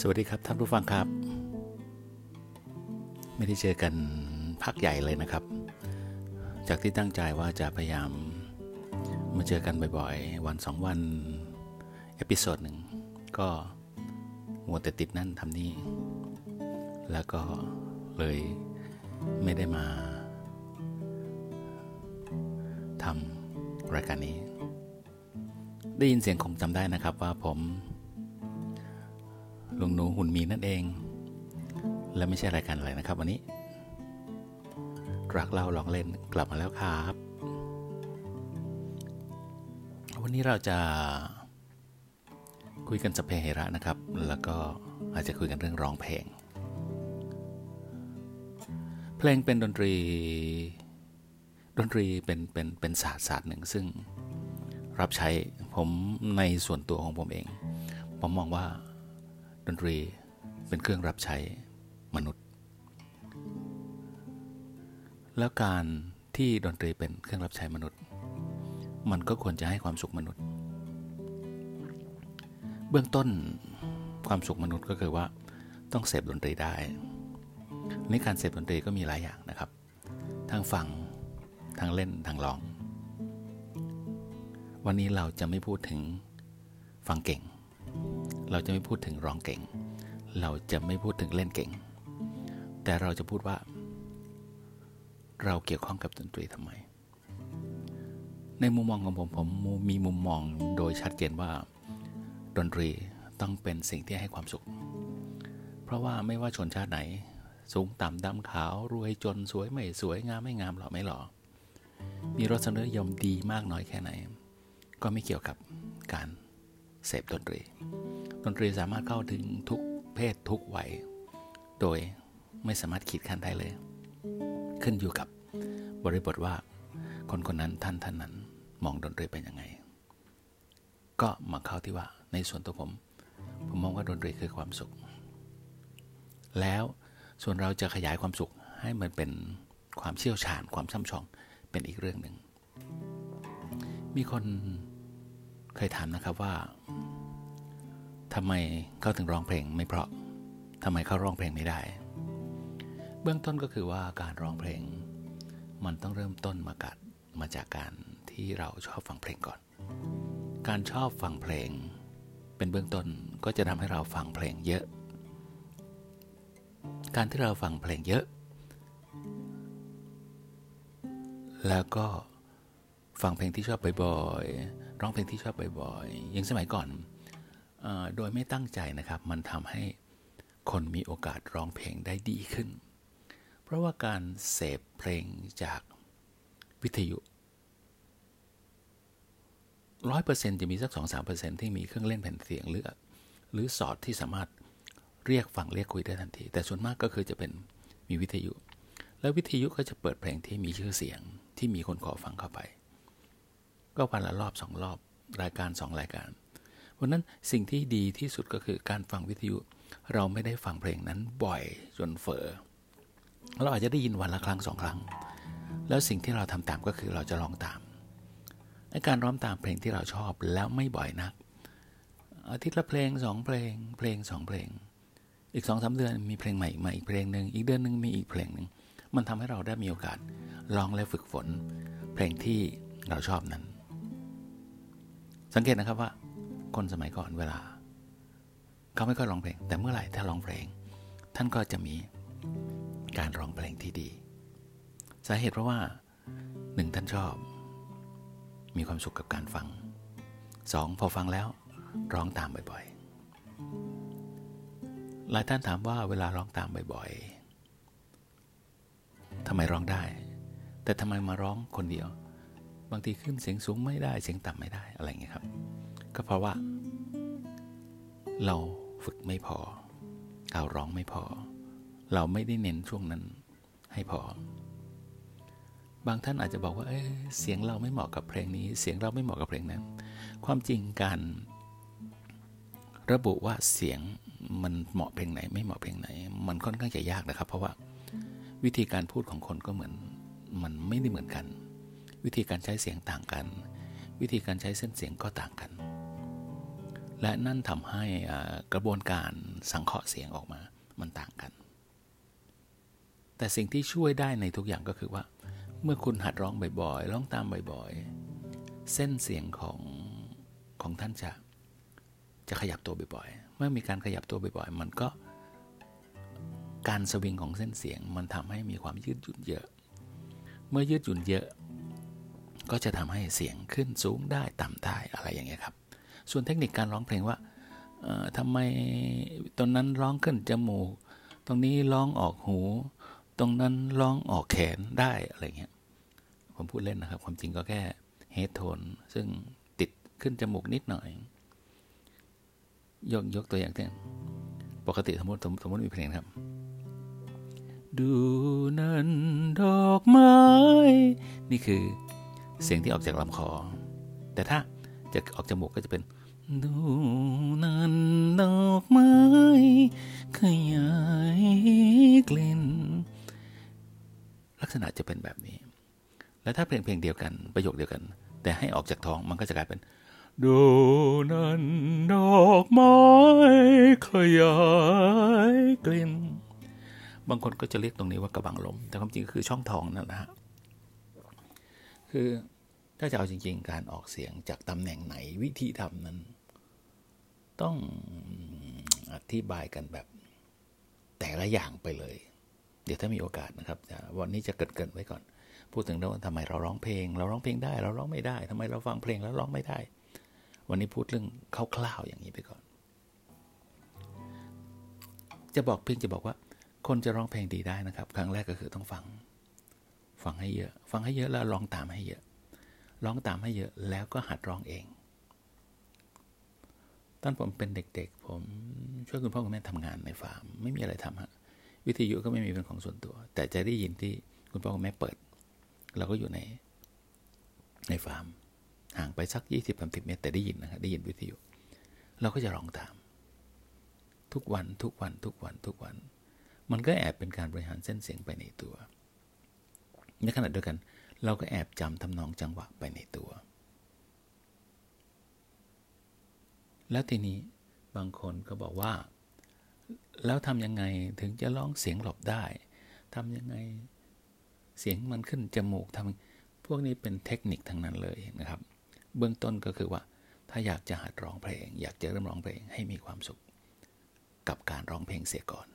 สวัสดีครับท่านผู้ฟังครับ ไม่ได้เจอกันพักใหญ่เลยนะครับ จากที่ตั้งใจว่าจะพยายามมาเจอกันบ่อยๆ วันสองวัน episode หนึ่งก็มัวแต่ติดนั่นทำนี่ แล้วก็เลย ไม่ได้มาทำรายการนี้ ได้ยินเสียงคงจำได้นะครับว่าผมลุงหนูหุ่นมีนั่นเอง และไม่ใช่รายการอะไรนะครับ วันนี้ รักเล่าลองเล่นกลับมาแล้วครับ วันนี้เราจะคุยกันสเปเฮระนะครับ แล้วก็อาจจะคุยกันเรื่องร้องเพลง เพลงเป็นดนตรี ดนตรีเป็นเป็นเป็นศาสตร์ศาสตร์หนึ่งซึ่งรับใช้ผมในส่วนตัวของผมเอง ผมมองว่าดนตรีเป็นเครื่องรับใช้มนุษย์ แล้วการที่ดนตรีเป็นเครื่องรับใช้มนุษย์ มันก็ควรจะให้ความสุขมนุษย์ เบื้องต้นความสุขมนุษย์ก็คือว่าต้องเสพดนตรีได้ ในการเสพดนตรีก็มีหลายอย่างนะครับ ทั้งฟัง ทั้งเล่น ทั้งร้อง วันนี้เราจะไม่พูดถึงฟังเก่ง เราจะไม่พูดถึงร้องเก่ง เราจะไม่พูดถึงเล่นเก่ง แต่เราจะพูดว่า เราเกี่ยวข้องกับดนตรีทำไม ในมุมมองของผมผมมีมุมมองโดยชัดเจนว่า ดนตรีต้องเป็นสิ่งที่ให้ความสุข เพราะว่าไม่ว่าชนชาติไหน สูงต่ำดำขาวรวยจนสวยไม่สวยงามไม่งามหล่อไม่หล่อมีรสนิยมดีมากน้อยแค่ไหน ก็ไม่เกี่ยวกับการเสพดนตรี ดนตรีสามารถเข้าถึงทุกเพศทุกวัย โดยไม่สามารถขีดขั้นได้เลย ขึ้นอยู่กับบริบทว่า คนคนนั้นท่านท่านนั้นมองดนตรีเป็นยังไง ก็มาเข้าที่ว่าในส่วนตัวผม ผมมองว่าดนตรีคือความสุข แล้ว ส่วนเราจะขยายความสุขให้มันเป็นความเชี่ยวชาญความช่ำชองเป็นอีกเรื่องหนึ่ง มีคนเคยถามนะครับว่าทำไมเขาถึงร้องเพลงไม่เพราะทำไมเขาร้องเพลงไม่ได้ เบื้องต้นก็คือว่าการร้องเพลง มันต้องเริ่มต้นมากัดมาจากการที่เราชอบฟังเพลงก่อน การชอบฟังเพลง เป็นเบื้องต้นก็จะทำให้เราฟังเพลงเยอะ การที่เราฟังเพลงเยอะ แล้วก็ฟังเพลงที่ชอบบ่อยๆ ร้องเพลงที่ชอบบ่อยๆย่างสมัยก่อนโดยไม่ตั้งใจนะครับ มันทำให้คนมีโอกาสร้องเพลงได้ดีขึ้น เพราะว่าการเสพเพลงจากวิทยุร้อยเปอร์เซ็นต์จะมีสักสองสามเปอร์เซ็นต์ที่มีเครื่องเล่นแผ่นเสียงหรือหรือสอดที่สามารถ เรียกฟังเรียกคุยได้ทันที แต่ส่วนมากก็คือจะเป็นมีวิทยุ แล้ววิทยุก็จะเปิดเพลงที่มีชื่อเสียงที่มีคนขอฟังเข้าไป ก็วันละรอบสองรอบรายการสองรายการเพราะนั้นสิ่งที่ดีที่สุดก็คือการฟังวิทยุ เราไม่ได้ฟังเพลงนั้นบ่อยจนเฟอเราอาจจะได้ยินวันละครั้งสองครั้ง แล้วสิ่งที่เราทำตามก็คือเราจะลองตามในการร้องตามเพลงที่เราชอบแล้วไม่บ่อยนักอาทิตย์ละเพลงสองเพลง เพลงสองเพลง อีกสองสาเดือนมีเพลงใหม่มาอีกเพลงหนึ่งอีกเดือนหนึ่งมีอีกเพลงหนึ่งมันทำให้เราได้มีโอกาสลองและฝึกฝน เพลงที่เราชอบนั้น สังเกตนะครับว่า คนสมัยก่อนเวลาเขาไม่ค่อยร้องเพลง แต่เมื่อไหร่ถ้าร้องเพลง ท่านก็จะมีการร้องเพลงที่ดี สาเหตุเพราะว่าหนึ่งท่านชอบ มีความสุขกับการฟังสองพอฟังแล้วร้องตามบ่อยๆ หลายท่านถามว่าเวลาร้องตามบ่อยๆทำไมร้องได้ แต่ทำไมมาร้องคนเดียว บางทีขึ้นเสียงสูงไม่ได้ เสียงต่ำไม่ได้ อะไรเงี้ยครับ ก็เพราะว่า เราฝึกไม่พอ เราร้องไม่พอ เราไม่ได้เน้นช่วงนั้นให้พอ บางท่านอาจจะบอกว่าเเสียงเราไม่เหมาะกับเพลงนี้ เสียงเราไม่เหมาะกับเพลงนั้น ความจริงการระบุว่าเสียง มันเหมาะเพลงไหน ไม่เหมาะเพลงไหน มันค่อนข้างจะยากนะครับ เพราะว่าวิธีการพูดของคนก็เหมือน มันไม่ได้เหมือนกัน วิธีการใช้เสียงต่างกัน วิธีการใช้เส้นเสียงก็ต่างกัน และนั่นทำให้กระบวนการสังเคราะห์เสียงออกมา มันต่างกัน แต่สิ่งที่ช่วยได้ในทุกอย่างก็คือว่า เมื่อคุณหัดร้องบ่อยๆ ร้องตามบ่อยๆ เส้นเสียงของของท่านจะ จะขยับตัวบ่อยๆ เมื่อมีการขยับตัวบ่อยๆ มันก็การสวิงของเส้นเสียง มันทำให้มีความยืดหยุ่นเยอะ เมื่อยืดหยุ่นเยอะ ก็จะทำให้เสียงขึ้นสูงได้ต่ำได้อะไรอย่างเงี้ยครับ ส่วนเทคนิคการร้องเพลงว่าทำไมตรงนั้นร้องขึ้นจมูก ตรงนี้ร้องออกหู ตรงนั้นร้องออกแขนได้อะไรเงี้ย ผมพูดเล่นนะครับ ความจริงก็แค่เฮดโทนซึ่งติดขึ้นจมูกนิดหน่อย ยกยกตัวอย่างเช่นปกติสมมติสมมติมีเพลงครับ ดูนั่นดอกไม้ นี่คือเสียงที่ออกจากลำคอ แต่ถ้าจะออกจมูกก็จะเป็น ดูนั่นดอกไม้ขยายกลิ่นลักษณะจะเป็นแบบนี้ แล้วถ้าเพลงเพลงเดียวกันประโยคเดียวกัน แต่ให้ออกจากท้องมันก็จะกลายเป็น ดูนั่นดอกไม้ขยายกลิ่น บางคนก็จะเรียกตรงนี้ว่ากระบังลม แต่ความจริงคือช่องทองนั่นนะฮะ คือถ้าจะเอาจริง ๆ การออกเสียงจากตำแหน่งไหนวิธีทำนั้น ต้องอธิบายกันแบบแต่ละอย่างไปเลย เดี๋ยวถ้ามีโอกาสนะครับ วันนี้จะเกิดเกินไว้ก่อน พูดถึงเรื่องทำไมเราร้องเพลง เราร้องเพลงได้ เราร้องไม่ได้ทำไมเราฟังเพลงแล้วร้องไม่ได้ วันนี้พูดเรื่องคร่าวๆอย่างนี้ไปก่อน จะบอกเพียงจะบอกว่า คนจะร้องเพลงดีได้นะครับ ครั้งแรกก็คือต้องฟัง ฟังให้เยอะ ฟังให้เยอะแล้วร้องตามให้เยอะ ร้องตามให้เยอะแล้วก็หัดร้องเอง ตอนผมเป็นเด็ก ๆ ผมช่วยคุณพ่อคุณแม่ทำงานในฟาร์ม ไม่มีอะไรทำฮะวิทยุก็ไม่มีเป็นของส่วนตัว แต่จะได้ยินที่คุณพ่อคุณแม่เปิด เราก็อยู่ในในฟาร์ม ห่างไปสักยี่สิบสามสิบเมตร แต่ได้ยินนะครับได้ยินวิทยุเราก็จะร้องตาม ทุกวันทุกวันทุกวันทุกวัน มันก็แอบเป็นการบริหารเส้นเสียงไปในตัว ในขณะเดียวกัน เราก็แอบจำทำนองจังหวะไปในตัว แล้วทีนี้บางคนก็บอกว่า แล้วทำยังไงถึงจะร้องเสียงหลบได้ทำยังไงเสียงมันขึ้นจมูกทำพวกนี้เป็นเทคนิคทั้งนั้นเลยนะครับ เบื้องต้นก็คือว่า ถ้าอยากจะหัดร้องเพลง อยากจะเริ่มร้องเพลงให้มีความสุข กับการร้องเพลงเสียก่อน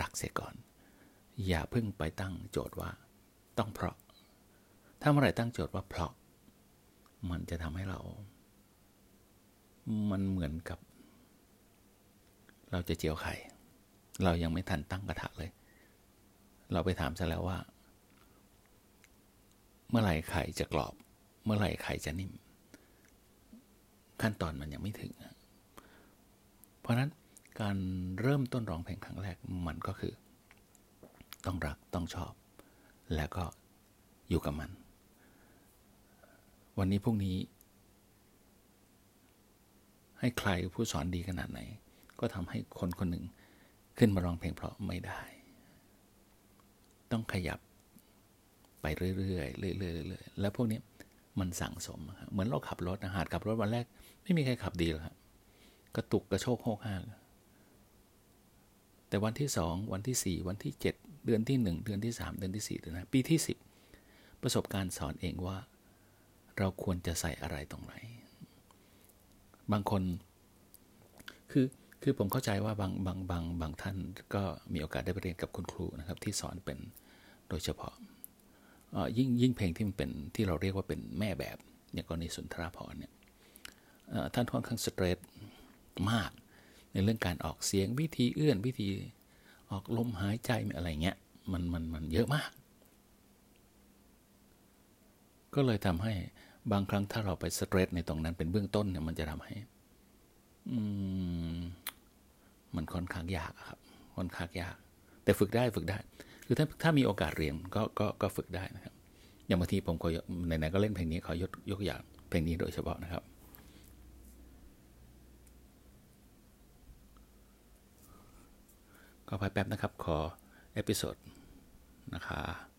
รักเสียก่อน อย่าเพิ่งไปตั้งโจทย์ว่า ต้องเพราะ ถ้าเมื่อไหร่ตั้งโจทย์ว่าเพราะ มันจะทำให้เรา มันเหมือนกับ เราจะเจียวไข่ เรายังไม่ทันตั้งกระทะเลย เราไปถามซะแล้วว่า เมื่อไหร่ไข่จะกรอบ เมื่อไหร่ไข่จะนิ่ม ขั้นตอนมันยังไม่ถึง เพราะนั้นการเริ่มต้นร้องเพลงครั้งแรกมันก็คือ ต้องรักต้องชอบ แล้วก็อยู่กับมัน วันนี้พรุ่งนี้ ให้ใครผู้สอนดีขนาดไหน ก็ทำให้คนคนหนึ่งขึ้นมาร้องเพลงเพราะไม่ได้ ต้องขยับไปเรื่อยๆเรื่อยๆเรื่อยๆแล้วพวกนี้ มันสั่งสม เหมือนเราขับรถนะหาดขับรถวันแรก ไม่มีใครขับดีหรอกครับกระตุกกระโชกโฮกห้างแต่วันที่สองวันที่สี่วันที่เจ็ดเดือนที่หนึ่งเดือนที่สามเดือนที่สี่เดือนห้าปีที่สิบประสบการณ์สอนเองว่า เราควรจะใส่อะไรตรงไหน บางคนคือคือผมเข้าใจว่าบางบางบางบางท่านก็มีโอกาสได้ไปเรียนกับคุณครูนะครับ ที่สอนเป็นโดยเฉพาะ ยิ่งยิ่งเพลงที่มันเป็นที่เราเรียกว่าเป็นแม่แบบอย่างกรณีสุนทราพรเนี่ยท่านค่อนข้างสเตรทมาก ในเรื่องการออกเสียงวิธีเอื้อนวิธีออกลมหายใจอะไรเงี้ยมันมันมันเยอะมาก ก็เลยทำให้บางครั้งถ้าเราไปสเตรสในตรงนั้นเป็นเบื้องต้นเนี่ยมันจะทำให้มันค่อนข้างยากครับค่อนข้างยาก แต่ฝึกได้ฝึกได้ คือถ้าถ้ามีโอกาสเรียนก็ก็ก็ฝึกได้นะครับ อย่างบางทีผมก็ไหนๆก็เล่นเพลงนี้ขอยกยกอย่างเพลงนี้โดยเฉพาะนะครับก็พายแป๊บนะครับ ขอเอพิโซดนะครับ